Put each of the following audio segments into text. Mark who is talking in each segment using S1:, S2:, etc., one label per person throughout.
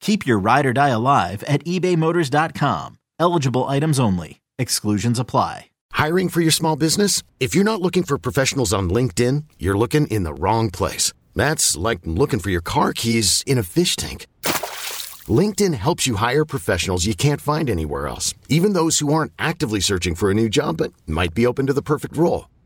S1: Keep your ride or die alive at ebaymotors.com. Eligible items only. Exclusions apply.
S2: Hiring for your small business? If you're not looking for professionals on LinkedIn, you're looking in the wrong place. That's like looking for your car keys in a fish tank. LinkedIn helps you hire professionals you can't find anywhere else, even those who aren't actively searching for a new job but might be open to the perfect role.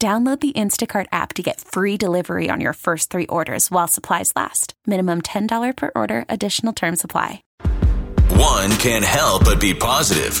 S3: Download the Instacart app to get free delivery on your first three orders while supplies last. Minimum $10 per order, additional term supply.
S4: One can't help but be positive.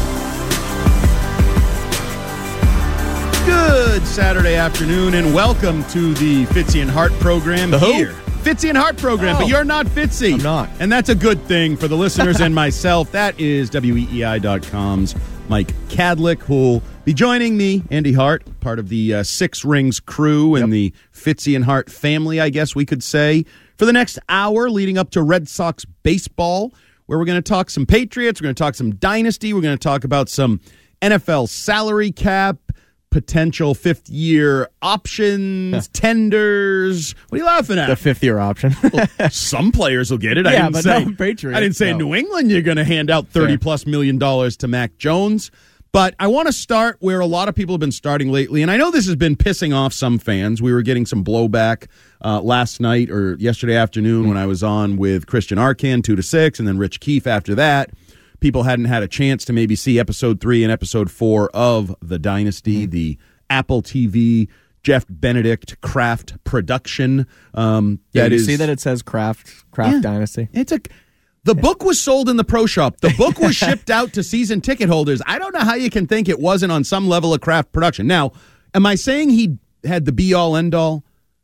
S5: Good Saturday afternoon, and welcome to the Fitzy and Hart program
S6: The who?
S5: here. Fitzy and Hart program, but
S6: Oh.
S5: you're not Fitzy.
S6: I'm not.
S5: And that's a good thing for the listeners and myself. That is WEEI.com's Mike Kadlick, who'll be joining me, Andy Hart, part of the uh, Six Rings crew and the Fitzy and Hart family, I guess we could say, for the next hour leading up to Red Sox baseball, where we're going to talk some Patriots, we're going to talk some Dynasty, we're going to talk about some NFL salary cap, potential fifth year options, tenders. What are you laughing at?
S6: The fifth year option.
S5: Some players will get it. I
S6: Yeah,
S5: didn't
S6: but
S5: say
S6: no Patriots,
S5: I didn't say
S6: no.
S5: New England you're going to hand out 30
S6: Fair.
S5: plus million dollars to Mac Jones. But I want to start where a lot of people have been starting lately, and I know this has been pissing off some fans. We were getting some blowback uh, last night or yesterday afternoon when I was on with Christian Arcand, two to six, and then Rich Keefe after that. People hadn't had a chance to maybe see episode three and episode four of The Dynasty, the Apple TV Jeff Benedict Kraft production. Um,
S6: yeah,
S5: that
S6: you
S5: is-
S6: see that it says Kraft Kraft
S5: Yeah.
S6: Dynasty.
S5: it's a the book was sold in the pro shop. The book was shipped out to season ticket holders. I don't know how you can think it wasn't on some level of Kraft production. Now, am I saying he had the be all end all?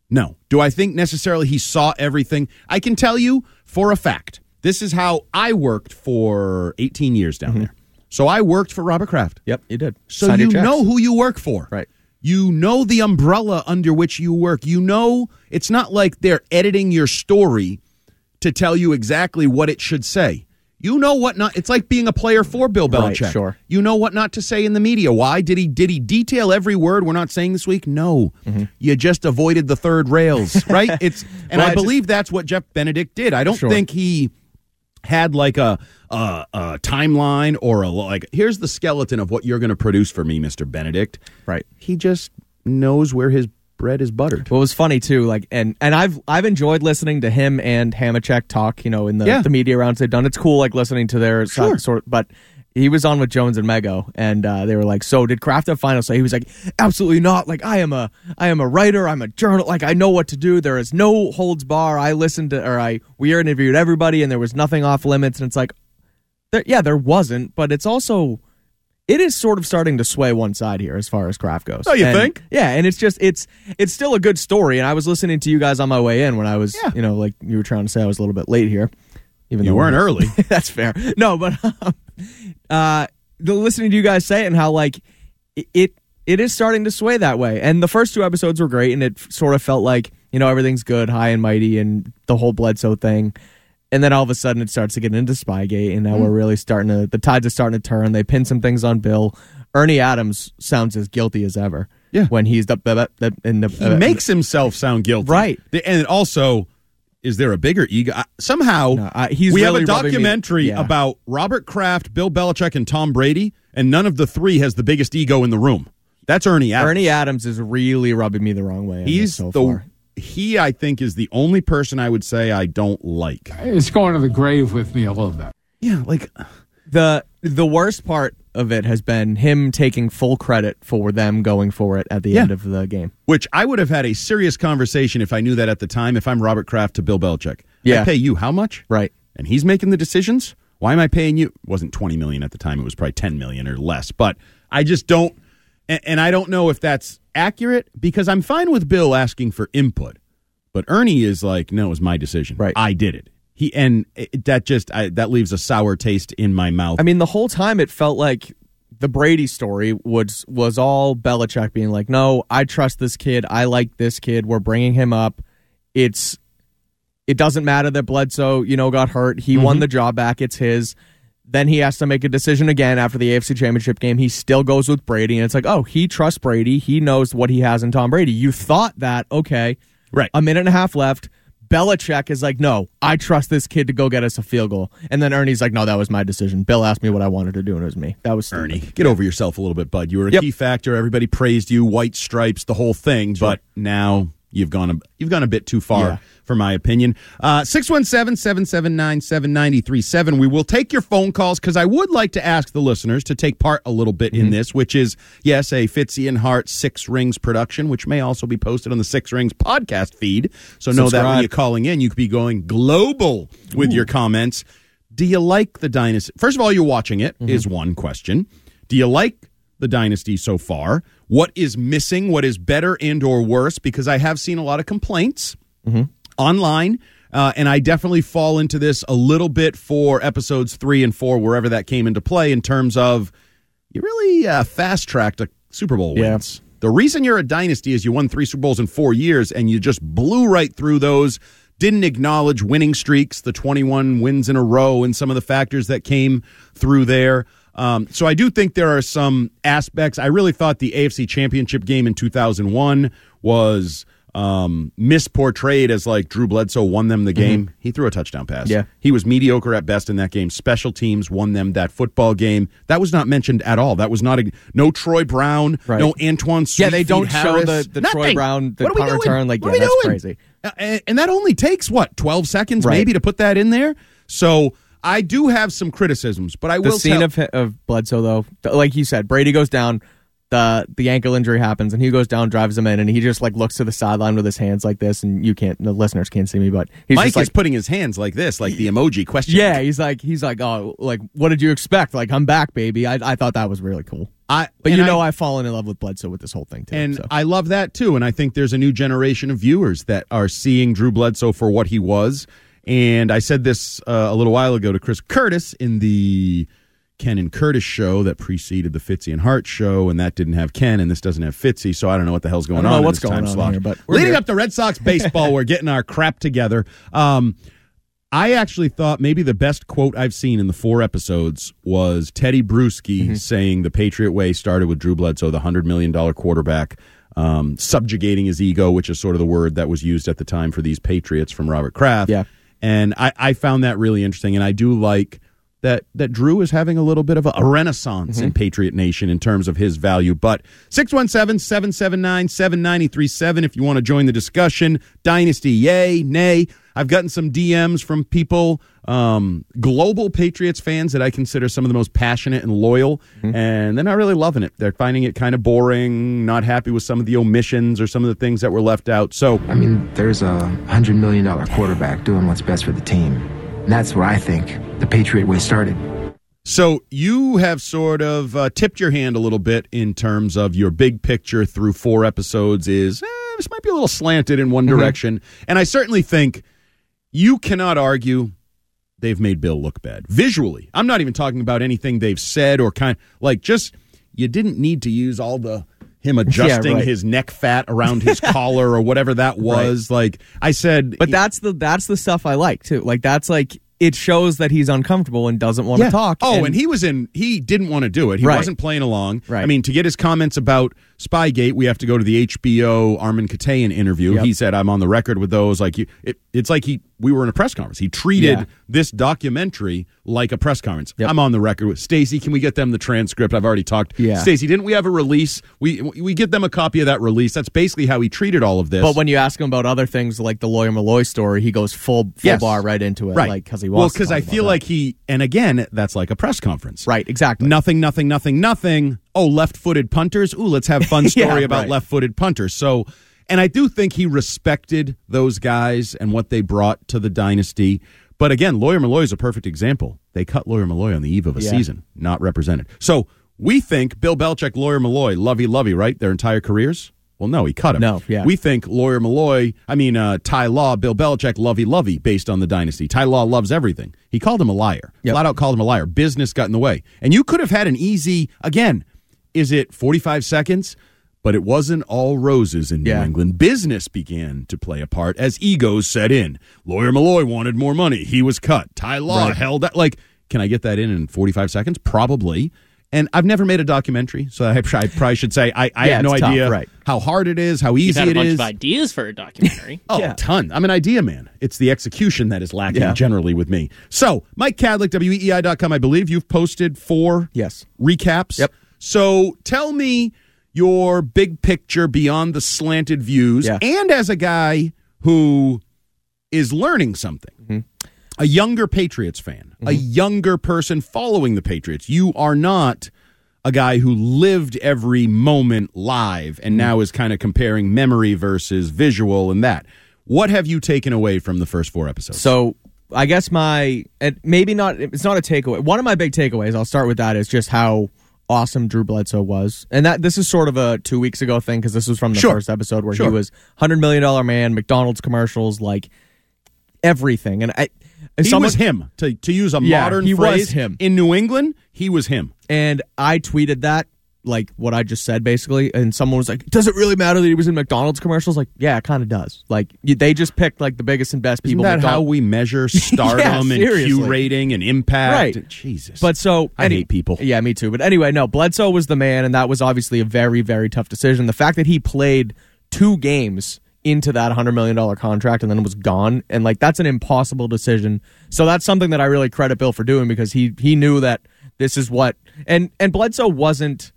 S5: No. Do I think necessarily he saw everything? I can tell you for a fact. This is how I worked for 18 years down mm-hmm. there. So I worked for Robert Kraft.
S6: Yep, you did.
S5: So you know who you work for.
S6: Right.
S5: You know the umbrella under which you work. You know it's not like they're editing your story to tell you exactly what it should say. You know what not it's like being a player for Bill
S6: Right,
S5: Belichick.
S6: sure.
S5: You know what not to say in the media. Why? Did he did he detail every word we're not saying this week? No. Mm-hmm. You just avoided the third rails, right? It's and
S6: Well,
S5: I
S6: I just-
S5: believe that's what Jeff Benedict did. I don't
S6: Sure.
S5: think he had like a, a a timeline or a like here's the skeleton of what you're going to produce for me Mr. Benedict.
S6: Right.
S5: He just knows where his bread is buttered.
S6: What was funny too, like, and and I've I've enjoyed listening to him and Hamachek talk. You know, in the
S5: Yeah.
S6: the media rounds they've done. It's cool, like listening to their
S5: Sure.
S6: sort. But he was on with Jones and Mego, and uh, they were like, "So did Kraft have final say?" He was like, "Absolutely not. Like I am a I am a writer. I'm a journal. Like I know what to do. There is no holds bar. I listened to or I we interviewed everybody, and there was nothing off limits. And it's like, there, yeah, there wasn't, but it's also." It is sort of starting to sway one side here as far as Kraft goes.
S5: Oh, you
S6: And-
S5: think?
S6: Yeah, and it's just it's it's still a good story. And I was listening to you guys on my way in when I was,
S5: Yeah.
S6: you know, like you were trying to say I was a little bit late here. Even
S5: You weren't
S6: we're-
S5: early.
S6: That's fair. No, but um, uh, the listening to you guys say it and how like it, it is starting to sway that way. And the first two episodes were great, and it sort of felt like you know everything's good, high and mighty, and the whole Bledsoe thing. And then all of a sudden it starts to get into Spygate, and now
S5: Mm.
S6: we're really starting to the tides are starting to turn. They pin some things on Bill. Ernie Adams sounds as guilty as ever.
S5: Yeah.
S6: when he's the, the, the in the
S5: He makes himself sound guilty.
S6: Right.
S5: And also, is there a bigger ego? I- Somehow,
S6: No, I- he's
S5: we
S6: really
S5: have a documentary
S6: yeah.
S5: about Robert Kraft, Bill Belichick, and Tom Brady, and none of the three has the biggest ego in the room. That's Ernie Adams.
S6: Ernie Adams is really rubbing me the wrong way.
S5: He's
S6: so
S5: the
S6: far.
S5: he. I think is the only person I would say I don't like.
S7: It's going to the grave with me a little bit.
S5: Yeah, like
S6: the the worst part of it has been him taking full credit for them going for it at the
S5: Yeah.
S6: end of the game.
S5: which I would have had a serious conversation if I knew that at the time. If I'm Robert Kraft to Bill Belichick, I
S6: Yeah.
S5: pay you how much?
S6: Right.
S5: and he's making the decisions. Why am I paying you? It wasn't 20 million at the time. It was probably 10 million or less. But I just don't, and, and I don't know if that's accurate because I'm fine with Bill asking for input. But Ernie is like, no, it was my decision.
S6: Right.
S5: I did it. He and it, that just I, that leaves a sour taste in my mouth.
S6: I mean, the whole time it felt like the Brady story was was all Belichick being like, "No, I trust this kid. I like this kid. We're bringing him up. It's it doesn't matter that Bledsoe, you know, got hurt. He won mm-hmm. the job back. It's his." Then he has to make a decision again after the AFC Championship game. He still goes with Brady, and it's like, oh, he trusts Brady. He knows what he has in Tom Brady. You thought that, okay,
S5: Right.
S6: A minute and a half left. Belichick is like, no, I trust this kid to go get us a field goal. And then Ernie's like, no, that was my decision. Bill asked me what I wanted to do, and it was me. That was stupid.
S5: Ernie, get over yourself a little bit, bud. You were a
S6: Yep.
S5: key factor. Everybody praised you, white stripes, the whole thing. But now you've gone a, you've gone a bit too far,
S6: Yeah.
S5: for my opinion. Uh, 617-779-7937. We will take your phone calls because I would like to ask the listeners to take part a little bit
S6: Mm-hmm.
S5: in this, which is yes, a Fitzy and Hart Six Rings production, which may also be posted on the Six Rings podcast feed. So know that when you're calling in, you could be going global with your comments. Do you like the dynasty? First of all, you're watching it is
S6: Mm-hmm.
S5: one question. Do you like the dynasty so far? What is missing? What is better and or worse? Because I have seen a lot of complaints
S6: Mm-hmm.
S5: online, uh, and I definitely fall into this a little bit for episodes three and four, wherever that came into play, in terms of you really uh, fast tracked a Super Bowl
S6: Yeah.
S5: wins. The reason you're a dynasty is you won three Super Bowls in four years, and you just blew right through those. Didn't acknowledge winning streaks, the 21 wins in a row, and some of the factors that came through there. Um, so I do think there are some aspects. I really thought the AFC Championship game in 2001 was um, misportrayed as like Drew Bledsoe won them the game. He threw a touchdown pass.
S6: Mm-hmm. Yeah.
S5: He was mediocre at best in that game. Special teams won them that football game. That was not mentioned at all. That was not a no Troy Brown,
S6: Right.
S5: no Antwan.
S6: Yeah, they don't show
S5: Harris.
S6: the- the Troy Brown, the
S5: What are we
S6: punt return, like,
S5: What
S6: yeah, that's
S5: doing?
S6: crazy.
S5: Uh, and, and that only takes what twelve seconds
S6: Right.
S5: maybe to put that in there. So I do have some criticisms, but I
S6: The
S5: will The
S6: scene
S5: tell,
S6: of of Bledsoe, though, th- like you said, Brady goes down. The the ankle injury happens, and he goes down, drives him in, and he just like looks to the sideline with his hands like this, and you can't, the listeners can't see me, but he's
S5: Mike
S6: just like,
S5: is putting his hands like this, like the emoji question.
S6: yeah, he's like, he's like, oh, like, what did you expect? Like, I'm back, baby. I, I thought that was really cool.
S5: I,
S6: But you
S5: I-
S6: know, I've fallen in love with Bledsoe with this whole thing too.
S5: And
S6: so.
S5: I love that too. And I think there's a new generation of viewers that are seeing Drew Bledsoe for what he was. And I said this uh, a little while ago to Chris Curtis in the Ken and Curtis show that preceded the Fitzy and Hart show, and that didn't have Ken, and this doesn't have Fitzy, so I don't know what the hell's going
S6: I don't know
S5: on.
S6: what's going on
S5: slot.
S6: here, but
S5: leading
S6: here.
S5: up to Red Sox baseball, we're getting our crap together. Um, I actually thought maybe the best quote I've seen in the four episodes was Teddy Bruschi
S6: Mm-hmm.
S5: saying the Patriot way started with Drew Bledsoe, the $100 million quarterback, um, subjugating his ego, which is sort of the word that was used at the time for these Patriots from Robert Kraft.
S6: Yeah.
S5: And I, I found that really interesting. And I do like that that Drew is having a little bit of a, a renaissance in Patriot Nation in terms of his value. But 617-779-7937 if you want to join the discussion. Dynasty, yay, nay. I've gotten some DMs from people, um, global Patriots fans that I consider some of the most passionate and loyal, and they're not really loving it. They're finding it kind of boring, not happy with some of the omissions or some of the things that were left out. So
S8: I mean, there's a $100 million quarterback doing what's best for the team. And that's where I think the Patriot way started.
S5: So you have sort of uh, tipped your hand a little bit in terms of your big picture through four episodes. Is eh, this might be a little slanted in one direction, and I certainly think you cannot argue they've made Bill look bad visually. I'm not even talking about anything they've said or kind like just you didn't need to use all the him adjusting
S6: right.
S5: his neck fat around his collar or whatever that was. Like I said,
S6: But that's the that's the stuff I like too. Like that's like it shows that he's uncomfortable and doesn't want to talk.
S5: Oh, and, he was in. He didn't want to do it. He
S6: Right.
S5: wasn't playing along.
S6: Right.
S5: I mean, to get his comments about Spygate, we have to go to the HBO Armen Keteyian interview.
S6: Yep.
S5: He said, "I'm on the record with those." Like you, it, it's like he. We were in a press conference. He treated
S6: Yeah.
S5: this documentary like a press conference.
S6: Yep.
S5: I'm on the record with Stacy. Can we get them the transcript? I've already talked.
S6: Yeah.
S5: Stacy, didn't we have a release? We we get them a copy of that release. That's basically how he treated all of this.
S6: But when you ask him about other things like the lawyer Milloy story, he goes full full
S5: Yes.
S6: bar right into it,
S5: right,
S6: like because he was.
S5: well,
S6: wants. to
S5: because I feel
S6: about
S5: like he. And again, that's like a press conference.
S6: right, exactly.
S5: Nothing, nothing, nothing, nothing. Oh, left footed punters. Ooh, let's have fun story
S6: Yeah,
S5: about
S6: right.
S5: left footed punters. So, and I do think he respected those guys and what they brought to the dynasty. But again, Lawyer Milloy is a perfect example. They cut Lawyer Milloy on the eve of a
S6: Yeah.
S5: season, not represented. So we think Bill Belichick, Lawyer Milloy, lovey lovey, right? Their entire careers? Well, no, he cut him.
S6: No, yeah.
S5: We think Lawyer Milloy, I mean, uh, Ty Law, Bill Belichick, lovey lovey based on the dynasty. Ty Law loves everything. He called him a liar.
S6: Yep.
S5: Flat out called him a liar. Business got in the way. And you could have had an easy, again, is it 45 seconds? But it wasn't all roses in New
S6: Yeah.
S5: England. Business began to play a part as egos set in. Lawyer Milloy wanted more money. He was cut. Ty Law
S6: Right.
S5: held that. Like, can I get that in in 45 seconds? Probably. And I've never made a documentary, so I, I probably should say I, I
S6: Yeah,
S5: have no
S6: it's tough,
S5: idea
S6: right.
S5: how hard it is, how
S9: You've
S5: easy
S9: had a
S5: it
S9: bunch
S5: is.
S9: of ideas for a documentary.
S5: Oh,
S6: Yeah.
S5: a ton. I'm an idea man. It's the execution that is lacking
S6: Yeah.
S5: generally with me. So, Mike Kadlick, WEI.com, I believe you've posted four
S6: Yes.
S5: recaps.
S6: Yep.
S5: So, tell me your big picture beyond the slanted views.
S6: Yeah.
S5: And as a guy who is learning something,
S6: Mm-hmm.
S5: a younger Patriots fan, a younger person following the Patriots, you are not a guy who lived every moment live and now is kind of comparing memory versus visual and that. What have you taken away from the first four episodes?
S6: So I guess my maybe not. It's not a takeaway. One of my big takeaways. I'll start with that. Is just how awesome Drew Bledsoe was, and that this is sort of a two weeks ago thing because this was from the
S5: Sure.
S6: first episode where
S5: Sure.
S6: he was hundred million dollar man, McDonald's commercials, like everything. And I,
S5: he
S6: someone,
S5: was him. To, to use a
S6: Yeah,
S5: modern
S6: he was him.
S5: in New England, he was him.
S6: and I tweeted that. Like what I just said, basically, and someone was like, "Does it really matter that he was in McDonald's commercials?" Like, yeah, it kind of does. Like, you, they just picked like the biggest and best
S5: Isn't
S6: people.
S5: that how we measure stardom and Q rating and impact?
S6: Right.
S5: Jesus.
S6: But so
S5: I hate people.
S6: Yeah, me too. But anyway, no, Bledsoe was the man, and that was obviously a very, very tough decision. The fact that he played two games into that hundred million dollar contract and then was gone, and like that's an impossible decision. So that's something that I really credit Bill for doing because he he knew that this is what and and Bledsoe wasn't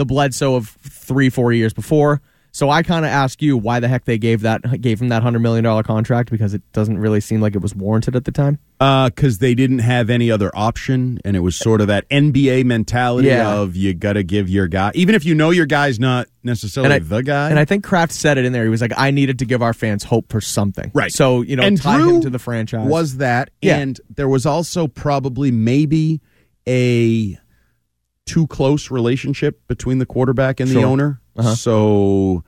S6: the Bledsoe of three, four years before. So I kind of ask you why the heck they gave that gave him that hundred million dollar contract because it doesn't really seem like it was warranted at the time.
S5: Uh, because they didn't have any other option, and it was sort of that NBA mentality
S6: Yeah.
S5: of you got to give your guy, even if you know your guy's not necessarily
S6: I-
S5: the guy.
S6: And I think Kraft said it in there. He was like, "I needed to give our fans hope for something."
S5: Right.
S6: So you know,
S5: and
S6: tie
S5: Drew
S6: him to the franchise.
S5: was that,
S6: Yeah.
S5: and there was also probably maybe a too close relationship between the quarterback and the owner.
S6: Uh-huh.
S5: So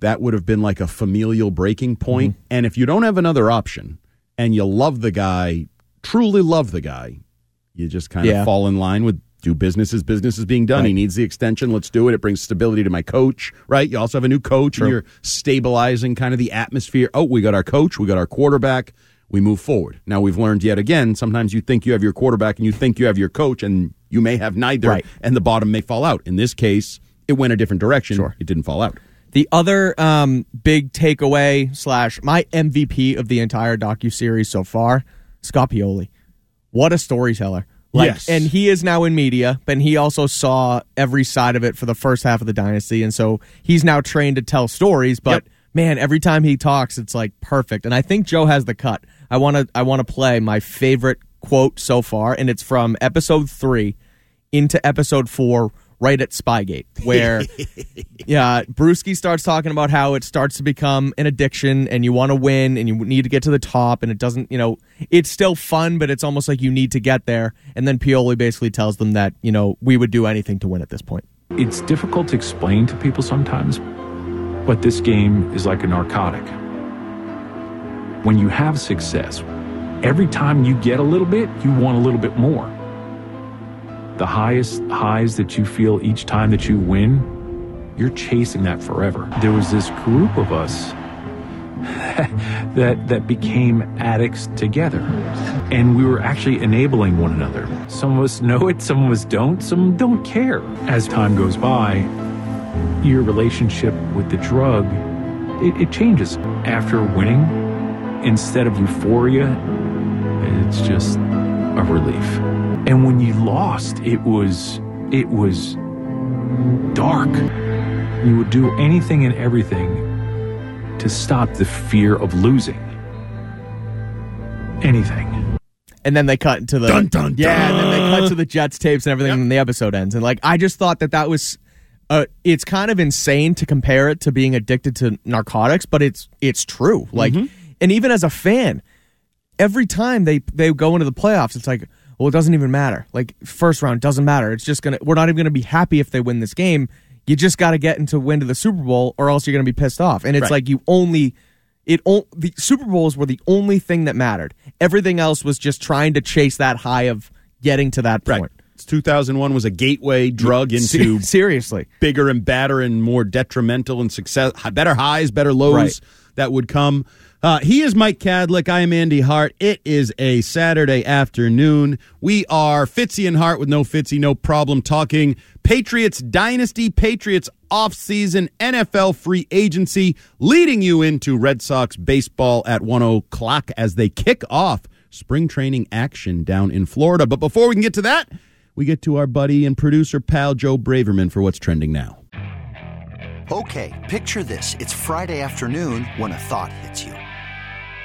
S5: that would have been like a familial breaking point.
S6: Mm-hmm.
S5: And if you don't have another option, and you love the guy, truly love the guy, you just kind of fall in line with. Do business as business is being done. He needs the extension. Let's do it. It brings stability to my coach, right? You also have a new coach, and you're stabilizing kind of the atmosphere. Oh, we got our coach, we got our quarterback we move forward. Now we've learned yet again, sometimes you think you have your quarterback and you think you have your coach and you may have neither
S6: Right.
S5: and the bottom may fall out. In this case, it went a different direction.
S6: Sure.
S5: It didn't fall out.
S6: the other um, big takeaway slash my MVP of the entire docu series so far. Scott Pioli, what a storyteller! Like,
S5: Yes.
S6: and he is now in media, but he also saw every side of it for the first half of the dynasty, and so he's now trained to tell stories. But
S5: Yep.
S6: man, every time he talks, it's like perfect. And I think Joe has the cut. I want to I want to play my favorite quote so far, and it's from episode three into episode four, right at Spygate, where yeah, Bruschi starts talking about how it starts to become an addiction, and you want to win, and you need to get to the top, and it doesn't, you know, it's still fun, but it's almost like you need to get there. And then Pioli basically tells them that you know we would do anything to win at this point.
S10: It's difficult to explain to people sometimes, but this game is like a narcotic. When you have success, every time you get a little bit, you want a little bit more. The highest highs that you feel each time that you win, you're chasing that forever. There was this group of us that that became addicts together. And we were actually enabling one another. Some of us know it, some of us don't, some don't care. As time goes by, your relationship with the drug, it, it changes. After winning, instead of euphoria, it's just a relief. And when you lost, it was it was dark. You would do anything and everything to stop the fear of losing. Anything.
S6: And then they cut into the
S5: Dun, dun,
S6: yeah, and then they cut to the Jets tapes and everything, and the episode ends. And like I just thought that that was. Uh, it's kind of insane to compare it to being addicted to narcotics, but it's it's true. Like,
S5: Mm-hmm.
S6: and even as a fan, every time they they go into the playoffs, it's like, well, it doesn't even matter. Like first round doesn't matter. It's just gonna we're not even gonna be happy if they win this game. You just got to get into win to the Super Bowl, or else you're gonna be pissed off. And it's
S5: Right.
S6: like you only it o- the Super Bowls were the only thing that mattered. Everything else was just trying to chase that high of getting to that
S5: Right.
S6: point.
S5: 2001 was a gateway drug into
S6: seriously.
S5: bigger and badder and more detrimental and success, better highs, better lows
S6: Right.
S5: that would come. Uh, he is Mike Kadlick. I am Andy Hart. It is a Saturday afternoon. We are Fitzy and Hart with no Fitzy, no problem talking Patriots dynasty, Patriots offseason, NFL free agency, leading you into Red Sox baseball at 1 o'clock as they kick off spring training action down in Florida. But before we can get to that, we get to our buddy and producer pal Joe Braverman for what's trending now.
S11: Okay, picture this. It's Friday afternoon when a thought hits you.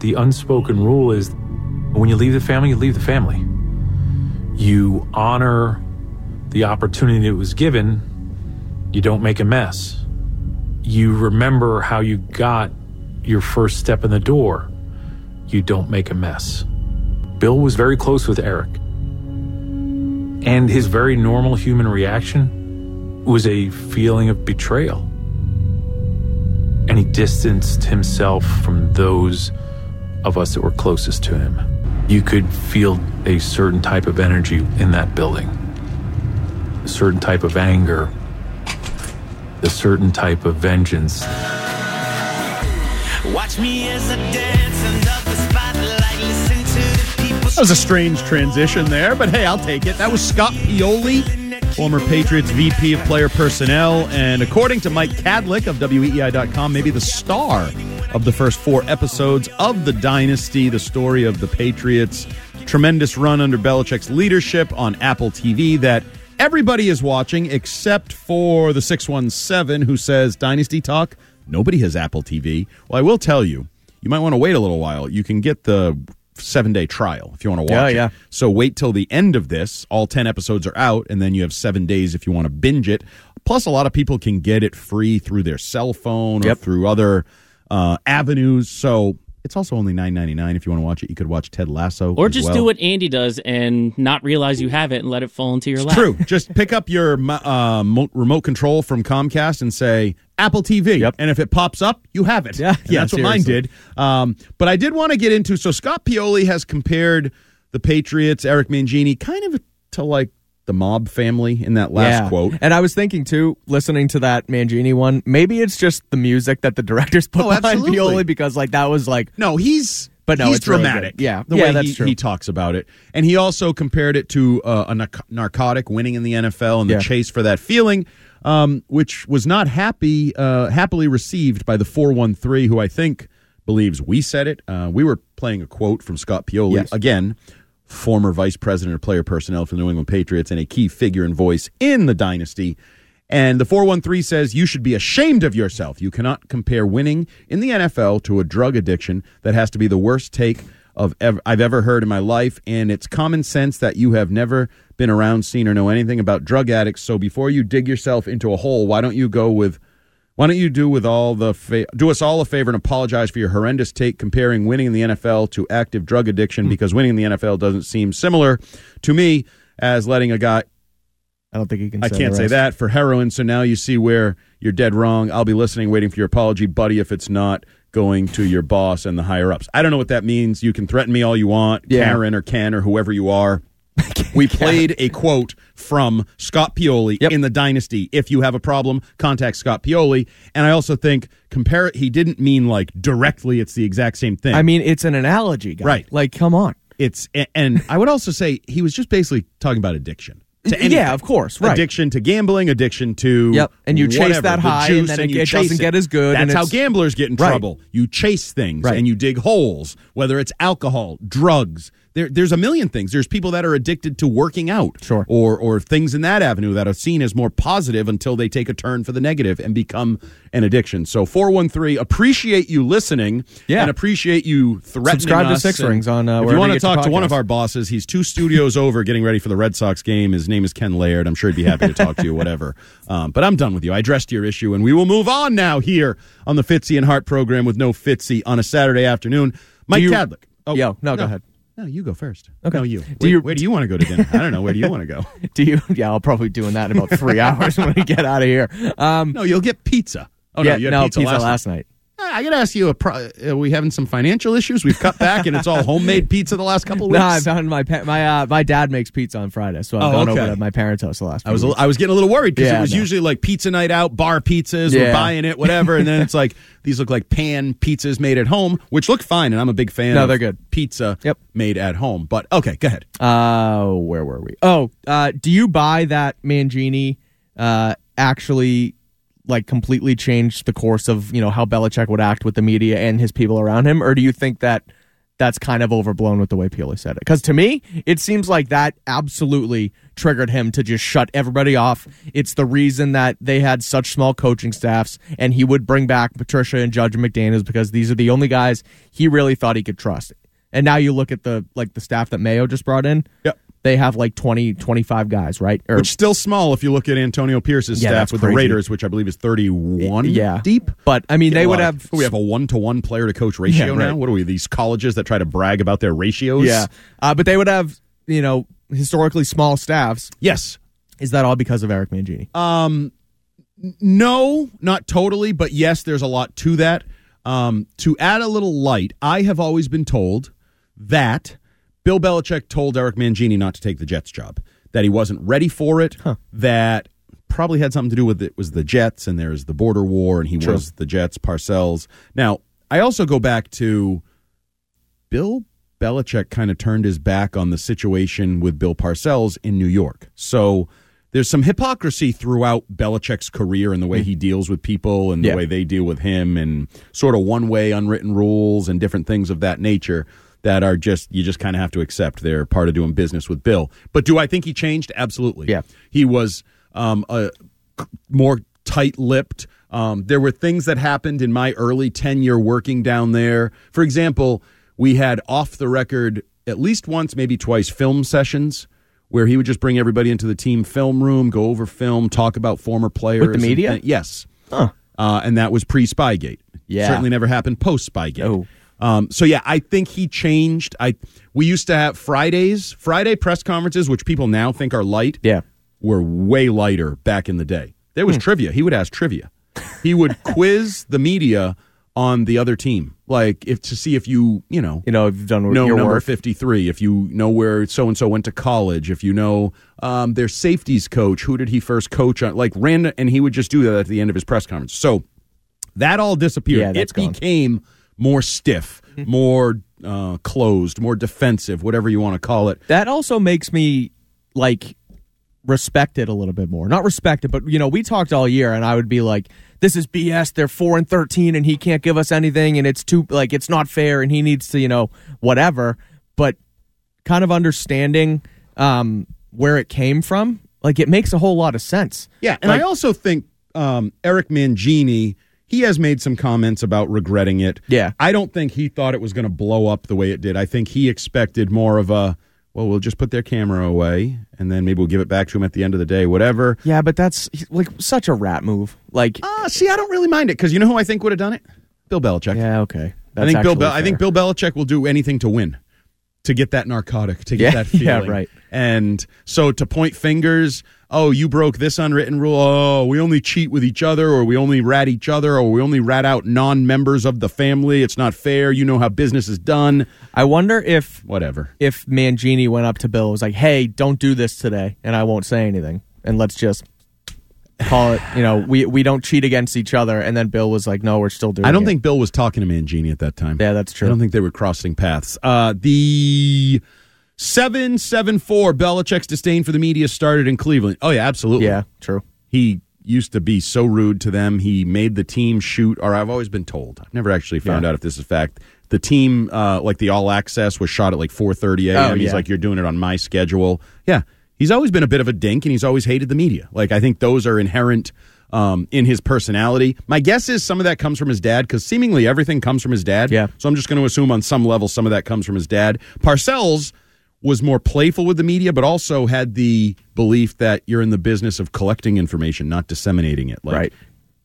S10: The unspoken rule is when you leave the family, you leave the family. You honor the opportunity that was given, you don't make a mess. You remember how you got your first step in the door, you don't make a mess. Bill was very close with Eric. And his very normal human reaction was a feeling of betrayal. And he distanced himself from those of us that were closest to him. You could feel a certain type of energy in that building, a certain type of anger, a certain type of vengeance.
S12: Watch me as I dance under the spotlight. Listen to the people.
S5: That was a strange transition there, but hey, I'll take it. That was Scott Pioli, former Patriots VP of Player Personnel, and according to Mike Kadlick of WEEI.com, maybe the star of the first four episodes of The Dynasty, the story of the Patriots' tremendous run under Belichick's leadership on Apple TV that everybody is watching except for the 617 who says, Dynasty Talk, nobody has Apple TV. Well, I will tell you, you might want to wait a little while. You can get the seven day trial if you want to
S6: Yeah,
S5: watch
S6: yeah.
S5: it. So wait till the end of this. All 10 episodes are out, and then you have seven days if you want to binge it. Plus, a lot of people can get it free through their cell phone or
S6: Yep.
S5: through other uh, avenues. So it's also only nine ninety nine if you want to watch it. You could watch Ted Lasso.
S9: Or just
S5: well.
S9: do what Andy does and not realize you have it and let it fall into your lap.
S5: True. Just pick up your uh, remote control from Comcast and say Apple TV.
S6: Yep.
S5: And if it pops up, you have it.
S6: Yeah,
S5: And
S6: yeah,
S5: that's what mine did. Um, but I did want to get into. So Scott Pioli has compared the Patriots, Eric Mangini, kind of to like the mob family in that last
S6: yeah.
S5: quote.
S6: And I was thinking too, listening to that Mangini one, maybe it's just the music that the directors put
S5: Oh,
S6: behind. Pioli because like that was like
S5: No, he's
S6: But no,
S5: he's
S6: it's really
S5: dramatic.
S6: good. Yeah.
S5: the
S6: Yeah,
S5: way
S6: that's
S5: he,
S6: true.
S5: he talks about it, and he also compared it to uh, a narc- narcotic winning in the NFL and the
S6: Yeah.
S5: chase for that feeling, um, which was not happy uh, happily received by the four one three, who I think believes we said it. Uh, we were playing a quote from Scott Pioli
S6: Yes.
S5: again. Former vice president of player personnel for the New England Patriots and a key figure and voice in the dynasty. And the 413 says you should be ashamed of yourself. You cannot compare winning in the NFL to a drug addiction that has to be the worst take of ever, I've ever heard in my life. And it's common sense that you have never been around, seen, or know anything about drug addicts. So before you dig yourself into a hole, why don't you go with why don't you do with all the fa- do us all a favor and apologize for your horrendous take comparing winning in the NFL to active drug addiction hmm. because winning in the NFL doesn't seem similar to me as letting a guy
S6: I don't think he can.
S5: I can't say that for heroin. So now you see where you're dead wrong. I'll be listening, waiting for your apology, buddy, if it's not going to your boss and the higher ups. I don't know what that means. You can threaten me all you want,
S6: Yeah.
S5: Karen or Ken or whoever you are. we played a quote from Scott Pioli
S6: Yep.
S5: in the Dynasty. If you have a problem, contact Scott Pioli. And I also think compare it. He didn't mean like directly. It's the exact same thing.
S6: I mean, it's an analogy, guy.
S5: Right.
S6: Like, come on.
S5: it's and I would also say he was just basically talking about addiction. To.
S6: Yeah, of course, right.
S5: Addiction to gambling, addiction to
S6: Yep, and you chase that high,
S5: juice,
S6: and then it-
S5: you
S6: it
S5: chase
S6: doesn't get as good,
S5: That's
S6: and
S5: how gamblers get in
S6: Right.
S5: trouble. You chase things
S6: Right.
S5: and you dig holes, whether it's alcohol, drugs. There, there's a million things. There's people that are addicted to working out,
S6: Sure.
S5: or or things in that avenue that are seen as more positive until they take a turn for the negative and become an addiction. So four one three, appreciate you listening,
S6: Yeah.
S5: and appreciate you threatening
S6: Subscribe to Six Rings on, uh,
S5: if you want to talk to one of our bosses, he's two studios over getting ready for the Red Sox game. His name is Ken Laird. I'm sure he'd be happy to talk to you, whatever. Um, but I'm done with you. I addressed your issue, and we will move on now here on the Fitzy and Hart program with no Fitzy on a Saturday afternoon. Mike
S6: you-
S5: Kadlick. Oh,
S6: Yo, no, go ahead.
S5: No, you go first.
S6: Okay.
S5: No, you.
S6: Do
S5: Where,
S6: you-
S5: where do you want to go to dinner? I don't know. Where do you want to go?
S6: Do you? Yeah, I'll probably be doing that in about three hours when we get out of here. Um,
S5: No, you'll get pizza. Oh,
S6: yeah,
S5: no, you had
S6: no,
S5: pizza, last, night.
S6: night.
S5: I got to ask you, a pro- are we having some financial issues? We've cut back, and it's all homemade pizza the last couple of weeks.
S6: No, I found my pa- my uh, my dad makes pizza on Friday, so I've
S5: Oh,
S6: gone
S5: okay.
S6: over to my parents' house the last.
S5: I was a- I was getting a little worried because
S6: Yeah,
S5: it was
S6: no.
S5: usually like pizza night out, bar pizzas, we're buying it, whatever, and then it's like these look like pan pizzas made at home, which look fine, and I'm a big fan.
S6: No, they're good.
S5: Pizza,
S6: Yep.
S5: made at home. But okay, go ahead.
S6: Uh, where were we? Oh, uh, do you buy that Mangini uh, actually like completely changed the course of you know how Belichick would act with the media and his people around him, or do you think that that's kind of overblown with the way Pioli said it? Because to me, it seems like that absolutely triggered him to just shut everybody off. It's the reason that they had such small coaching staffs, and he would bring back Patricia and Judge McDaniels because these are the only guys he really thought he could trust. And now you look at the like the staff that Mayo just brought in.
S5: Yep.
S6: They have like 20, 25 guys, right? Or
S5: Which still small if you look at Antonio Pierce's
S6: Yeah,
S5: staff with
S6: crazy.
S5: the Raiders, which I believe is 31
S6: yeah,
S5: deep.
S6: But I mean, they would have
S5: of- we have a one to one player to coach ratio
S6: Yeah, right.
S5: now. What are we? These colleges that try to brag about their ratios?
S6: yeah, uh, but they would have you know historically small staffs.
S5: Yes.
S6: Is that all because of Eric Mangini?
S5: Um, no, not totally, but yes, there's a lot to that. Um, to add a little light, I have always been told that Bill Belichick told Eric Mangini not to take the Jets job, that he wasn't ready for it, that probably had something to do with it was the Jets and there's the border war and he
S6: True.
S5: was the Jets Parcells. Now, I also go back to Bill Belichick kind of turned his back on the situation with Bill Parcells in New York. So there's some hypocrisy throughout Belichick's career and the way mm. he deals with people and the
S6: Yeah.
S5: way they deal with him and sort of one way unwritten rules and different things of that nature that are just you just kind of have to accept they're part of doing business with Bill. But do I think he changed? Absolutely.
S6: Yeah.
S5: He was um, a more tight-lipped. Um, there were things that happened in my early tenure working down there. For example, we had off the record at least once, maybe twice, film sessions where he would just bring everybody into the team film room, go over film, talk about former players.
S6: With the
S5: and
S6: media?
S5: yes. Uh, and that was pre Spygate.
S6: Yeah.
S5: Certainly never happened post Spygate. Um, so yeah, I think he changed. I we used to have Fridays, Friday press conferences, which people now think are light.
S6: Yeah,
S5: were way lighter back in the day. There was trivia. He would ask trivia. He would quiz the media on the other team, like if to see if you you know
S6: you know if you've done
S5: know
S6: your
S5: number fifty three, if you know where so and so went to college, if you know um, their safeties coach, who did he first coach on, like random, and he would just do that at the end of his press conference. So that all disappeared.
S6: Yeah,
S5: it
S6: gone.
S5: became more stiff, more uh, closed, more defensive, whatever you want to call it.
S6: That also makes me like respect it a little bit more. Not respect it, but you know, we talked all year, and I would be like, "This is BS. They're four and thirteen, and he can't give us anything, and it's too like it's not fair, and he needs to, you know, whatever." But kind of understanding um, where it came from, like it makes a whole lot of sense.
S5: Yeah, and I also think um, Eric Mangini, he has made some comments about regretting it.
S6: Yeah.
S5: I don't think he thought it was going to blow up the way it did. I think he expected more of a, well, we'll just put their camera away and then maybe we'll give it back to him at the end of the day, whatever.
S6: Yeah, but that's like such a rat move. Like,
S5: Ah, see, I don't really mind it because you know who I think would have done it? Bill Belichick.
S6: yeah, okay.
S5: I think Bill. Bel- I think. Bill Belichick will do anything to win, to get that narcotic, to get
S6: Yeah,
S5: that feeling.
S6: yeah, right.
S5: And so to point fingers, oh, you broke this unwritten rule. Oh, we only cheat with each other, or we only rat each other, or we only rat out non-members of the family. It's not fair. You know how business is done.
S6: I wonder if
S5: Whatever.
S6: if Mangini went up to Bill and was like, "Hey, don't do this today," and I won't say anything, and let's just call it. You know, we we don't cheat against each other. And then Bill was like, "No, we're still doing."
S5: I don't
S6: it."
S5: think Bill was talking to Mangini at that time.
S6: Yeah, that's true.
S5: I don't think they were crossing paths. Uh, the seven seven four Belichick's disdain for the media started in Cleveland. Oh yeah, absolutely.
S6: Yeah, true.
S5: He used to be so rude to them. He made the team shoot, or I've always been told. I've never actually found
S6: Yeah.
S5: out if this is fact. The team, uh, like the All Access, was shot at like four thirty a.m.
S6: Oh,
S5: He's like, "You're doing it on my schedule." Yeah, he's always been a bit of a dink, and he's always hated the media. Like I think those are inherent um, in his personality. My guess is some of that comes from his dad, because seemingly everything comes from his dad.
S6: Yeah.
S5: So I'm just going to assume on some level some of that comes from his dad. Parcells was more playful with the media, but also had the belief that you're in the business of collecting information, not disseminating it. Like,
S6: Right.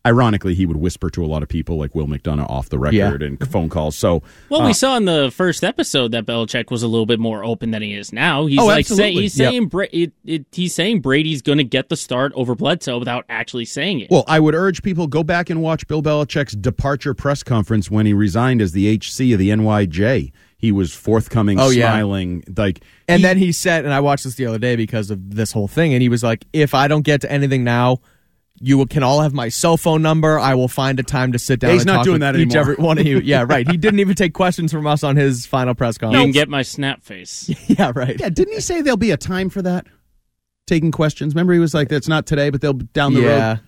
S5: Ironically, he would whisper to a lot of people, like Will McDonough, off the record and phone calls. So,
S9: Well,
S5: uh,
S9: we saw in the first episode that Belichick was a little bit more open than he is now. He's
S5: Oh,
S9: like say,
S5: absolutely.
S9: he's
S5: Yep.
S9: saying Bra- it, it, he's saying Brady's going to get the start over Bledsoe without actually saying it.
S5: Well, I would urge people go back and watch Bill Belichick's departure press conference when he resigned as the HC of the NYJ. He was forthcoming,
S6: Oh, yeah.
S5: smiling, like
S6: And then he said, and I watched this the other day because of this whole thing, and he was like, "If I don't get to anything now." You can all have my cell phone number. I will find a time to sit down.
S5: He's
S6: and
S5: not
S6: talk
S5: doing
S6: with
S5: that
S6: each
S5: anymore.
S6: every one of you. Yeah, right. He didn't even take questions from us on his final press
S9: you
S6: conference.
S9: can get my snap face.
S6: yeah, right.
S5: Yeah, didn't he say there'll be a time for that? Taking questions. Remember, he was like, "That's not today, but they'll down the
S6: Yeah.
S5: road."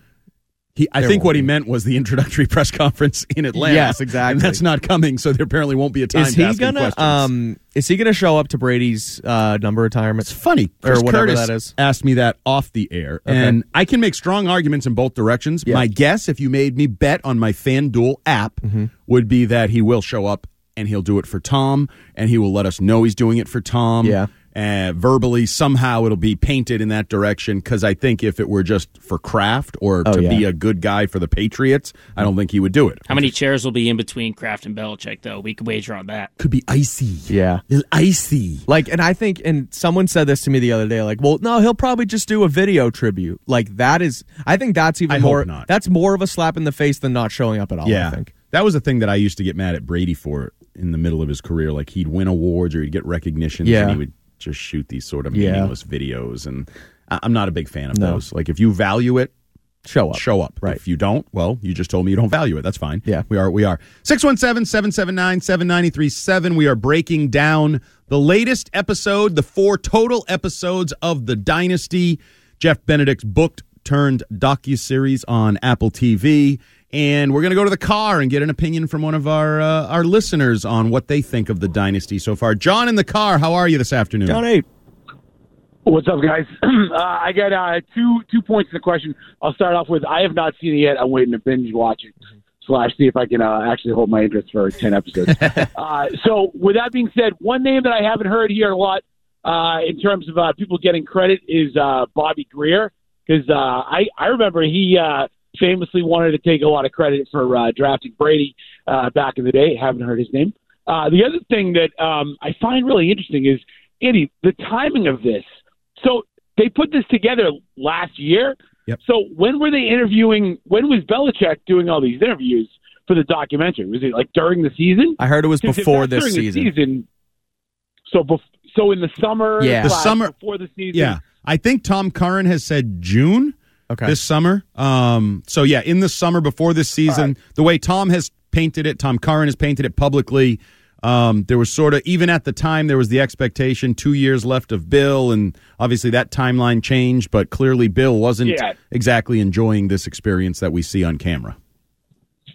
S5: He, I
S6: There
S5: think what he meant was the introductory press conference in Atlanta.
S6: Yes, exactly.
S5: And that's not coming, so there apparently won't be a time.
S6: Is he gonna um? Is he gonna show up to Brady's uh, number retirement?
S5: It's funny.
S6: or
S5: Chris
S6: whatever
S5: Curtis
S6: that is.
S5: asked me that off the air,
S6: Okay.
S5: and I can make strong arguments in both directions. My guess, if you made me bet on my FanDuel app,
S6: Mm-hmm.
S5: would be that he will show up and he'll do it for Tom, and he will let us know he's doing it for Tom.
S6: Yeah.
S5: Uh, verbally, somehow it'll be painted in that direction. Because I think if it were just for Kraft or
S6: Oh,
S5: to
S6: yeah.
S5: be a good guy for the Patriots, I don't think he would do it.
S9: How many chairs will be in between Kraft and Belichick, though? We could wager on that.
S5: Could be icy.
S6: Yeah.
S5: Little icy.
S6: Like, and I think, and someone said this to me the other day, like, well, no, he'll probably just do a video tribute. Like, that is, I think that's even
S5: I hope
S6: more,
S5: not.
S6: that's more of a slap in the face than not showing up at all,
S5: Yeah,
S6: I think.
S5: that was the thing that I used to get mad at Brady for in the middle of his career. Like he'd win awards or he'd get recognitions,
S6: Yeah.
S5: and he would just shoot these sort of
S6: Yeah.
S5: meaningless videos. And I- I'm not a big fan of
S6: No.
S5: those. Like if you value it,
S6: Show up.
S5: show up.
S6: Right.
S5: If you don't, well, you just told me you don't value it. That's fine.
S6: Yeah.
S5: we are. We are. 617-779-7937. We are breaking down the latest episode, the four total episodes of the Dynasty. Jeff Benedict's booked turned docu series on Apple TV. And we're going to go to the car and get an opinion from one of our uh, our listeners on what they think of the dynasty so far. John in the car, how are you this afternoon?
S6: John eight.
S13: What's up, guys? uh, I got uh, two two points to the question. I'll start off with I have not seen it yet. I'm waiting to binge watch it. slash see if I can uh, actually hold my interest for ten episodes. uh, so with that being said, one name that I haven't heard here a lot uh, in terms of uh, people getting credit is uh, Bobby Grier because uh, I I remember he uh, famously wanted to take a lot of credit for uh, drafting Brady uh, back in the day. Haven't heard his name. Uh, the other thing that um, I find really interesting is Andy the timing of this. So they put this together last year.
S5: Yep.
S13: So when were they interviewing? When was Belichick doing all these interviews for the documentary? Was it like during the season?
S6: I heard it was before this
S13: during the
S6: season.
S13: season so bef- so in the summer,
S6: Yeah.
S5: The summer-
S13: before the season.
S5: Yeah, I think Tom Curran has said June
S6: Okay.
S5: this summer. Um, so yeah, in the summer before this season, the way Tom has painted it, Tom Curran has painted it publicly. Um, there was sort of even at the time there was the expectation two years left of Bill, and obviously that timeline changed. But clearly, Bill wasn't
S13: Yeah.
S5: exactly enjoying this experience that we see on camera.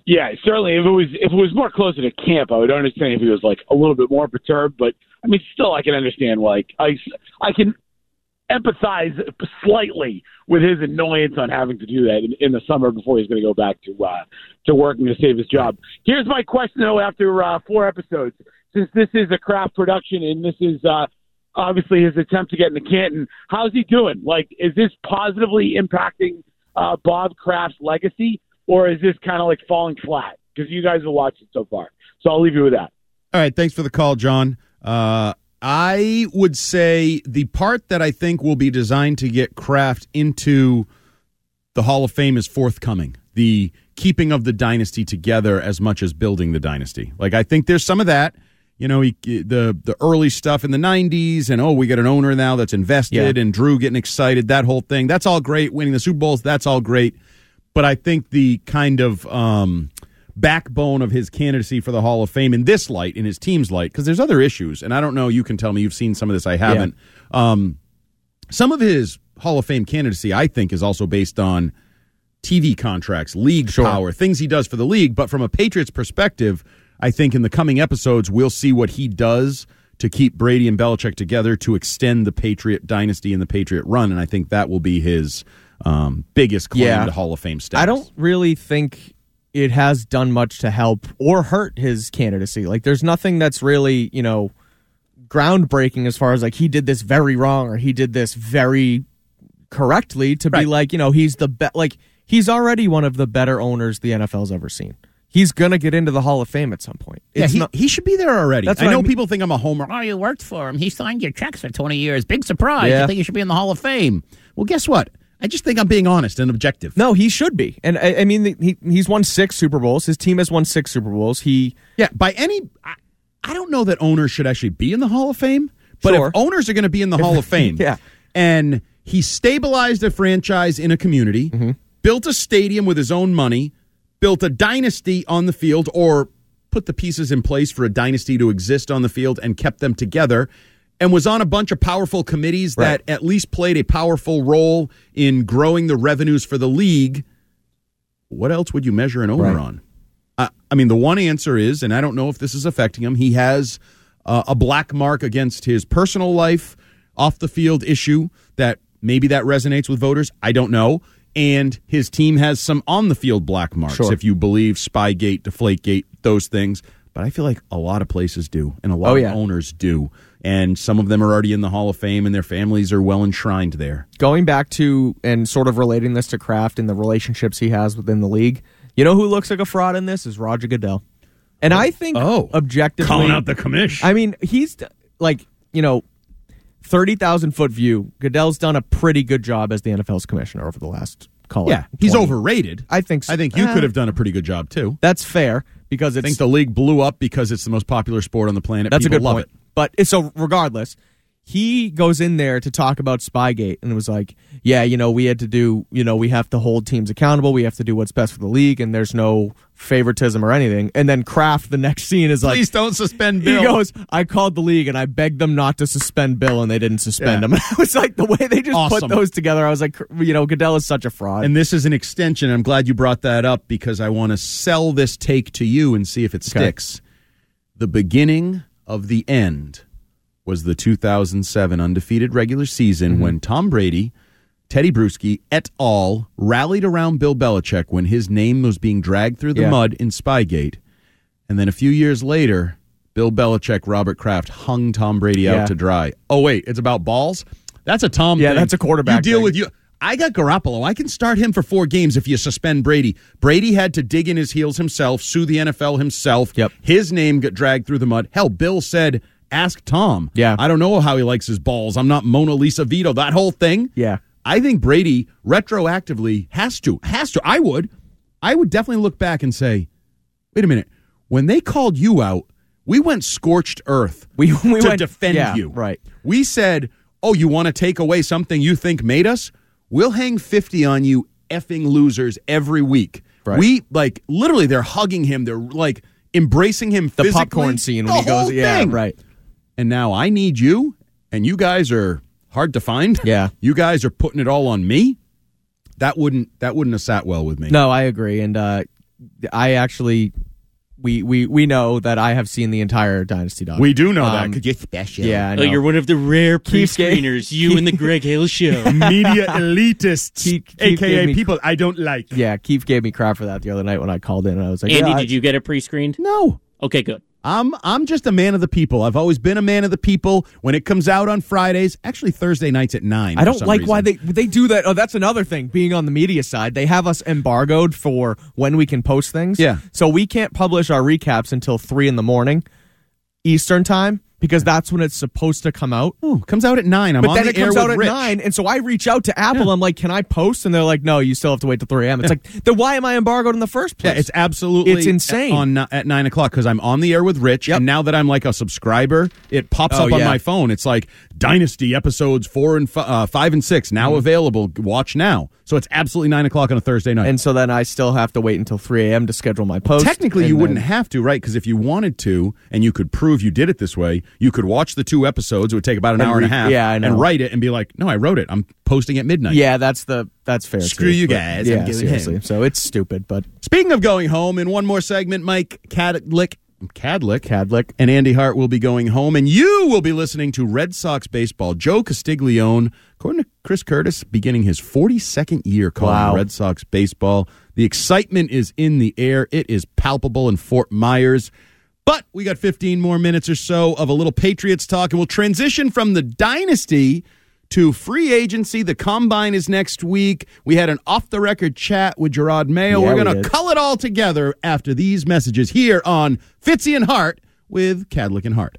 S13: Yeah, certainly. If it was if it was more closer to camp, I would understand if he was like a little bit more perturbed. But I mean, still, I can understand. Like I, I can empathize slightly with his annoyance on having to do that in, in the summer before he's going to go back to uh, to working to save his job. Here's my question though. After uh, four episodes, since this is a Kraft production and this is uh, obviously his attempt to get into Canton, how's he doing? Like, is this positively impacting uh, Bob Kraft's legacy, or is this kind of like falling flat? Because you guys have watched it so far, so I'll leave you with that.
S5: All right, thanks for the call, John. Uh, I would say the part that I think will be designed to get Kraft into the Hall of Fame is forthcoming. The keeping of the dynasty together as much as building the dynasty. Like I think there's some of that. You know, he, the the early stuff in the '90s, and oh, we got an owner now that's invested,
S6: Yeah.
S5: and Drew getting excited. That whole thing, that's all great. Winning the Super Bowls, that's all great. But I think the kind of um, backbone of his candidacy for the Hall of Fame in this light, in his team's light, because there's other issues, and I don't know. You can tell me you've seen some of this. I haven't. Um, some of his Hall of Fame candidacy, I think, is also based on TV contracts, league power, things he does for the league. But from a Patriots perspective, I think in the coming episodes, we'll see what he does to keep Brady and Belichick together to extend the Patriot dynasty and the Patriot run. And I think that will be his um, biggest claim
S6: Yeah.
S5: to Hall of Fame status.
S6: I don't really think it has done much to help or hurt his candidacy. Like, there's nothing that's really, you know, groundbreaking as far as like he did this very wrong or he did this very correctly to be like, you know, he's the best. Like, he's already one of the better owners the NFL's ever seen. He's gonna get into the Hall of Fame at some point.
S5: Yeah, he,
S6: not-
S5: he should be there already. I know
S6: I mean.
S5: people think I'm a homer.
S14: Oh, you worked for him. He signed your checks for 20 years. Big surprise.
S6: Yeah.
S14: You think you should be in the Hall of Fame.
S5: Well, guess what? I just think I'm being honest and objective.
S6: No, he should be. And I, I mean, he he's won six Super Bowls. His team has won six Super Bowls. He
S5: Yeah, by any, I, I don't know that owners should actually be in the Hall of Fame, but
S6: Sure.
S5: if owners are going to be in the Hall of Fame,
S6: Yeah.
S5: and he stabilized a franchise in a community,
S6: Mm-hmm.
S5: built a stadium with his own money, built a dynasty on the field, or put the pieces in place for a dynasty to exist on the field and kept them together. And was on a bunch of powerful committees
S6: Right.
S5: that at least played a powerful role in growing the revenues for the league. What else would you measure an owner
S6: Right.
S5: on? Uh, I mean, the one answer is, and I don't know if this is affecting him, he has uh, a black mark against his personal life, off the field issue that maybe that resonates with voters. I don't know. And his team has some on the field black marks,
S6: Sure.
S5: if you believe Spygate, Deflategate, those things. But I feel like a lot of places do, and a lot
S6: Oh, yeah.
S5: of owners do. And some of them are already in the Hall of Fame, and their families are well enshrined there.
S6: going back to and sort of relating this to Kraft and the relationships he has within the league. You know who looks like a fraud in this is Roger Goodell, and I think
S5: Oh.
S6: objectively
S5: Calling out the commish.
S6: I mean, he's like you know. Thirty thousand foot view. Goodell's done a pretty good job as the NFL's commissioner over the last call. it
S5: Yeah, he's overrated.
S6: I think. So.
S5: I think you
S6: Eh,
S5: could have done a pretty good job too.
S6: That's fair because
S5: I
S6: it's
S5: think the league blew up because it's the most popular sport on the planet.
S6: That's
S5: People
S6: a good
S5: love
S6: point.
S5: it.
S6: But eh, so regardless, he goes in there to talk about Spygate and it was like, yeah, you know, we had to do, you know, we have to hold teams accountable. We have to do what's best for the league, and there's no favoritism or anything. And then Kraft, the next scene is like,
S5: Please don't suspend Bill.
S6: he goes, I called the league and I begged them not to suspend Bill, and they didn't suspend
S5: Yeah.
S6: him. I was like, the way they just
S5: Awesome.
S6: put those together, I was like, you know, Goodell is such a fraud.
S5: And this is an extension. I'm glad you brought that up because I want to sell this take to you and see if it
S6: Okay.
S5: sticks. The beginning of the end was the 2007 undefeated regular season
S6: Mm-hmm.
S5: when Tom Brady Tedy Bruschi et al. rallied around Bill Belichick when his name was being dragged through the
S6: Yeah.
S5: mud in Spygate. And then a few years later, Bill Belichick, Robert Kraft hung Tom Brady
S6: Yeah.
S5: out to dry. Oh, wait, it's about balls? That's a Tom
S6: Yeah,
S5: thing.
S6: that's a quarterback
S5: You deal
S6: thing.
S5: with you. I got Garoppolo. I can start him for four games if you suspend Brady. Brady had to dig in his heels himself, sue the NFL himself.
S6: Yep.
S5: His name got dragged through the mud. Hell, Bill said, ask Tom.
S6: Yeah.
S5: I don't know how he likes his balls. I'm not Mona Lisa Vito. That whole thing.
S6: Yeah.
S5: I think Brady retroactively has to. Has to. I would. I would definitely look back and say, wait a minute. When they called you out, we went scorched earth
S6: We, we
S5: to
S6: went,
S5: defend
S6: yeah,
S5: you.
S6: Right.
S5: We said, "Oh, you want to take away something you think made us? We'll hang 50 on you effing losers every week."
S6: Right.
S5: We like literally they're hugging him, they're like embracing him
S6: The
S5: physically.
S6: popcorn scene when
S5: The
S6: he goes, yeah,
S5: thing.
S6: right.
S5: And now I need you and you guys are hard to find.
S6: Yeah.
S5: You guys are putting it all on me. That wouldn't that wouldn't have sat well with me.
S6: No, I agree, and uh, I actually, we we we know that I have seen the entire Dynasty Dog.
S5: We do know that
S6: Um,
S5: because you're special.
S6: Yeah, I
S9: Oh, you're one of the rare pre-screeners. You and the Greg Hill Show.
S5: Media elitists,
S6: Keith- Keith
S5: aka
S6: me-
S5: people I don't like.
S6: yeah, Keith gave me crap for that the other night when I called in, and I was like,
S9: Andy,
S6: yeah, I-
S9: did you get it pre-screened?
S5: No.
S9: Okay, good.
S5: I'm I'm just a man of the people. I've always been a man of the people. When it comes out on Fridays, actually Thursday nights at nine.
S6: I don't like why they they do that. Oh, that's another thing. Being on the media side, they have us embargoed for when we can post things.
S5: Yeah.
S6: so we can't publish our recaps until three in the morning Eastern time because that's when it's supposed to come out.
S5: Oh, it comes out at nine. I'm
S6: but
S5: on
S6: then
S5: the
S6: it comes out at
S5: Rich.
S6: nine, and so I reach out to Apple. I'm like, "Can I post?" And they're like, "No, you still have to wait till three a.m." It's like, then why am I embargoed in the first place?
S5: Yeah, it's absolutely
S6: It's insane.
S5: on at nine o'clock because I'm on the air with Rich, and now that I'm like a subscriber, it pops
S6: Oh,
S5: up on
S6: yeah.
S5: my phone. It's like Dynasty episodes four and fi- uh, five and six now available. Watch now. So it's absolutely nine o'clock on a Thursday night.
S6: and so then I still have to wait until three a.m. to schedule my post.
S5: Technically, you
S6: then-
S5: wouldn't have to, right? Because if you wanted to, and you could prove you did it this way, you could watch the two episodes. It would take about an
S6: And
S5: hour and a half.
S6: yeah.
S5: And write it and be like, "No, I wrote it. I'm posting at midnight."
S6: Yeah, that's the that's fair.
S5: Screw
S6: too,
S5: you guys,
S6: Yeah, seriously.
S5: him.
S6: So it's stupid, but
S5: Speaking of going home, in one more segment, Mike Kadlick, Kadlick,
S6: Kadlick.
S5: and Andy Hart will be going home, and you will be listening to Red Sox baseball. Joe Castiglione, according to Chris Curtis, beginning his 42nd year calling
S6: Wow.
S5: Red Sox baseball. The excitement is in the air. It is palpable in Fort Myers. But we got 15 more minutes or so of a little Patriots talk, and we'll transition from the dynasty to free agency. The combine is next week. We had an off the record chat with Jerod Mayo.
S6: Yeah,
S5: We're going to cull it all together after these messages here on Fitzy and Hart with Kadlick and Hart.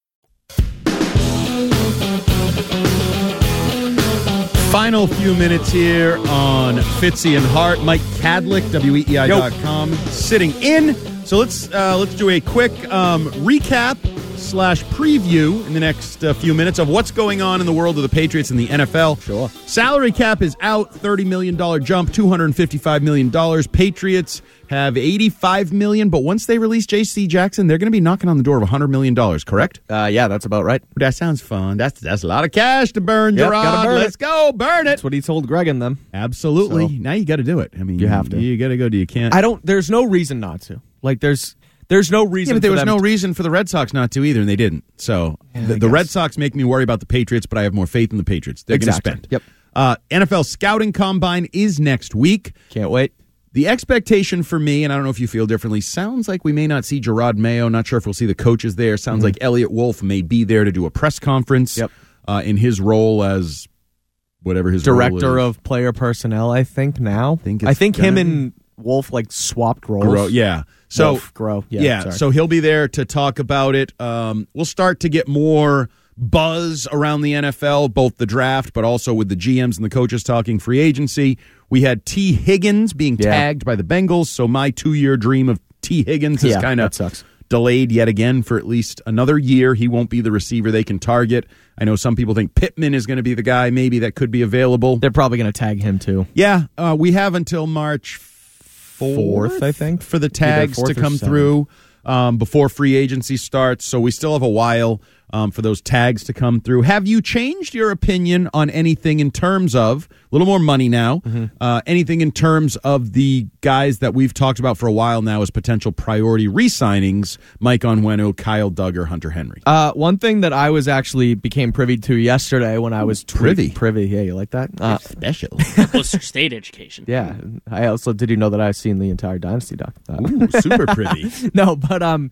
S5: Final few minutes here on Fitzy and Hart. Mike Kadlick, WEEI.com, sitting in. So let's uh, let's do a quick um, recap slash preview in the next uh, few minutes of what's going on in the world of the Patriots and the NFL.
S6: Sure.
S5: Salary cap is out, $30 million jump, $255 million. Patriots have 85 million, but once they release J.C. Jackson, they're going to be knocking on the door of $100 million, correct?
S6: uh, yeah, that's about right.
S5: That sounds fun. That's that's a lot of cash to burn,
S6: Yep, Jerod. burn
S5: Let's
S6: it.
S5: go, burn it.
S6: That's what he told Greg and them.
S5: Absolutely.
S6: So-
S5: now you got to do it. I mean,
S6: You have to.
S5: You got to go. Do you can't?
S6: I don't. There's no reason not to. Like, there's there's no reason.
S5: yeah, but there
S6: for
S5: was
S6: them
S5: no
S6: to-
S5: reason for the Red Sox not to either, and they didn't. So the, the Red. Sox make me worry about the Patriots, but I have more faith in the Patriots. They're going to
S6: Exactly.
S5: spend.
S6: Yep.
S5: Uh, NFL scouting combine is next week.
S6: Can't wait.
S5: The expectation for me, and I don't know if you feel differently, sounds like we may not see Jerod Mayo. Not sure if we'll see the coaches there. Sounds like Eliot Wolf may be there to do a press conference
S6: Mm-hmm. Yep.
S5: uh, in his role as whatever his role
S6: Director
S5: is.
S6: of player personnel, I think now.
S5: Think
S6: I think him and Wolf like swapped roles.
S5: Groh, yeah. So
S6: Wolf, Groh. Yeah.
S5: yeah, so he'll be there to talk about it. Um, we'll start to get more buzz around the NFL, both the draft, but also with the GMs and the coaches talking free agency. We had Tee Higgins being
S6: Yeah.
S5: tagged by the Bengals, so my two-year dream of Tee Higgins is
S6: Yeah,
S5: kind of
S6: sucks.
S5: delayed yet again for at least another year. He won't be the receiver they can target. I know some people think Pittman is going to be the guy, maybe that could be available.
S6: They're probably going to tag him too.
S5: Yeah, uh, we have until March
S6: Fourth, I think.
S5: for the tags to come through um, before free agency starts. So we still have a while um, for those tags to come through. Have you changed your opinion on anything in terms of a little more money now?
S6: Mm-hmm.
S5: Uh, anything in terms of the guys that we've talked about for a while now as potential priority re-signings? Mike Onwenu, Kyle Dugger, Hunter Henry.
S6: Uh, one thing that I was actually became privy to yesterday when I was tweet-
S5: privy.
S6: privy, yeah, you like that? Uh,
S5: Special.
S9: Worcester State education.
S6: yeah, I also did you know that I've seen the entire Dynasty doc? Uh,
S5: Ooh, super privy.
S6: no, but um,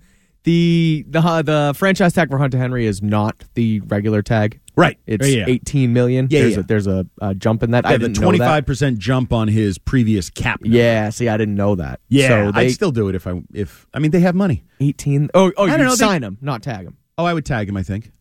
S6: the the uh, the franchise tag for Hunter Henry is not the regular tag.
S5: Right.
S6: It's
S5: Yeah.
S6: eighteen million.
S5: Yeah,
S6: there's
S5: yeah.
S6: A, there's a, a jump in that. I
S5: the
S6: didn't know that.
S5: twenty-five percent jump on his previous cap. number.
S6: Yeah, see, I didn't know that.
S5: yeah.
S6: so they
S5: I'd still do it if I if I mean they have money.
S6: eighteen. Oh, oh,
S5: I
S6: you
S5: know, they-
S6: sign him, not tag him,
S5: Oh, I would tag him. I think.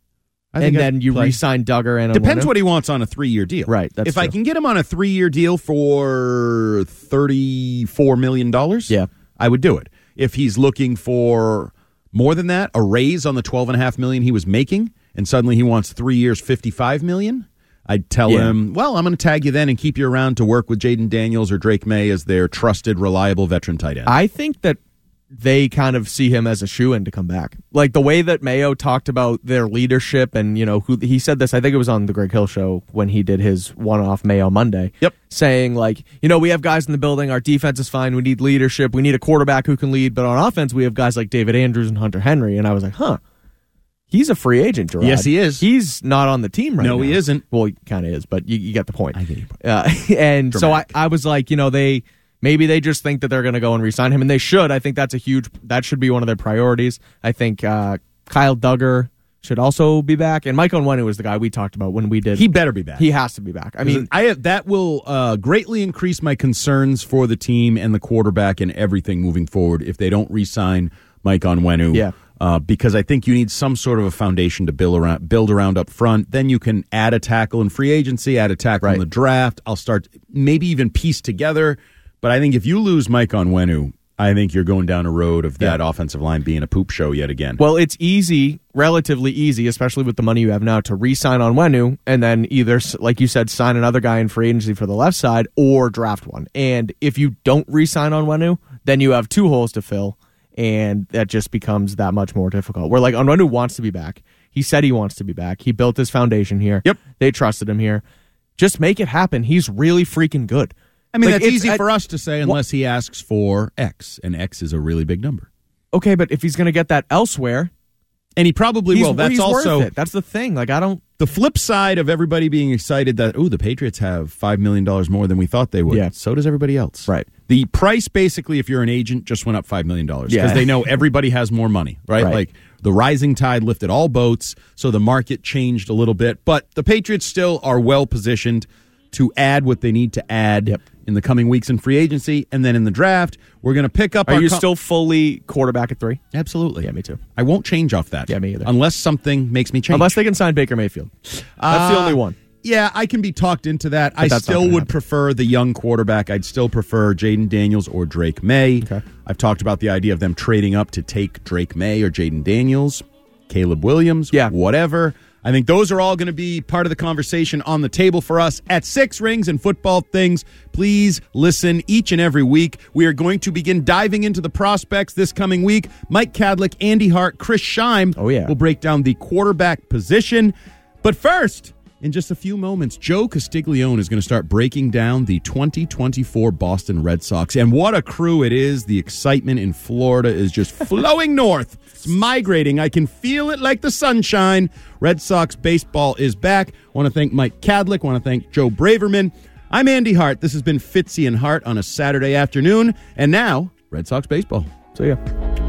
S5: I
S6: and
S5: think I'd
S6: then you
S5: play.
S6: re-sign Dugger and
S5: Depends what he wants on a three-year deal.
S6: Right, that's
S5: if I
S6: true.
S5: can get him on a three-year deal for thirty-four million dollars,
S6: Yeah.
S5: I would do it. If he's looking for more than that, a raise on the twelve and a half million he was making, and suddenly he wants three years, fifty-five million. I'd tell
S6: Yeah.
S5: him, well, I'm going to tag you then and keep you around to work with Jayden Daniels or Drake Maye as their trusted, reliable veteran tight end.
S6: I think that they kind of see him as a shoe in to come back. Like the way that Mayo talked about their leadership, and you know, who he said this. I think it was on the Greg Hill show when he did his one-off Mayo Monday.
S5: Yep.
S6: saying like, you know, we have guys in the building. Our defense is fine. We need leadership. We need a quarterback who can lead. But on offense, we have guys like David Andrews and Hunter Henry. And I was like, huh. He's a free agent, Gerard.
S5: Yes, he is.
S6: He's not on the team right
S5: No,
S6: now.
S5: No, he isn't.
S6: Well, he kind of is, but you, you get the point.
S5: I get your point.
S6: Uh, and so I, I was like, you know, they maybe they just think that they're going to go and re-sign him, and they should. I think that's a huge. That should be one of their priorities. I think uh, Kyle Dugger should also be back, and Mike Onwenu was the guy we talked about when we did.
S5: he better be back.
S6: he has to be back. I mean,
S5: I that will uh, greatly increase my concerns for the team and the quarterback and everything moving forward if they don't re-sign Mike Onwenu.
S6: Yeah.
S5: Uh, because I think you need some sort of a foundation to build around, build around up front. Then you can add a tackle in free agency, add a tackle in the draft. I'll start maybe even piece together. But I think if you lose Mike Onwenu, I think you're going down a road of that offensive line being a poop show yet again.
S6: Well, it's easy, relatively easy, especially with the money you have now, to re-sign Onwenu and then either, like you said, sign another guy in free agency for the left side or draft one. And if you don't re-sign Onwenu, then you have two holes to fill, and that just becomes that much more difficult. Where like on Onwenu wants to be back. He said he wants to be back. He built his foundation here.
S5: Yep.
S6: They trusted him here. Just make it happen. He's really freaking good.
S5: I mean,
S6: Like,
S5: that's
S6: it's-
S5: easy
S6: I-
S5: for us to say unless he asks for X, and X is a really big number.
S6: Okay, but if he's going to get that elsewhere,
S5: And he probably
S6: he's,
S5: will. That's also.
S6: That's the thing. Like I don't.
S5: the flip side of everybody being excited that oh the Patriots have five million dollars more than we thought they would.
S6: Yeah.
S5: So does everybody else.
S6: Right.
S5: The price basically, if you're an agent, just went up five million dollars because
S6: Yeah.
S5: they know everybody has more money. Right?
S6: Right.
S5: Like the rising tide lifted all boats, so the market changed a little bit. But the Patriots still are well positioned to add what they need to add
S6: Yep.
S5: in the coming weeks in free agency, and then in the draft, we're going to pick up.
S6: Are you
S5: co-
S6: still fully quarterback at three?
S5: absolutely?
S6: Yeah, me too.
S5: I won't change off that.
S6: Yeah, me either.
S5: Unless something makes me change.
S6: Unless they can sign Baker Mayfield. That's the
S5: Uh,
S6: only one.
S5: Yeah, I can be talked into that. I still would
S6: happen.
S5: prefer the young quarterback. I'd still prefer Jayden Daniels or Drake Maye.
S6: Okay.
S5: I've talked about the idea of them trading up to take Drake Maye or Jayden Daniels, Caleb Williams,
S6: Yeah.
S5: whatever. I think those are all going to be part of the conversation on the table for us at Six Rings and Football Things. Please listen each and every week. We are going to begin diving into the prospects this coming week. Mike Kadlick, Andy Hart, Chris Scheim
S6: Oh, yeah.
S5: will break down the quarterback position. But first, in just a few moments, Joe Castiglione is going to start breaking down the 2024 Boston Red Sox. And what a crew it is. The excitement in Florida is just flowing north. It's migrating. I can feel it like the sunshine. Red Sox baseball is back. want to thank Mike Kadlick. want to thank Joe Braverman. I'm Andy Hart. This has been Fitzy and Hart on a Saturday afternoon. And now, Red Sox baseball.
S6: So yeah.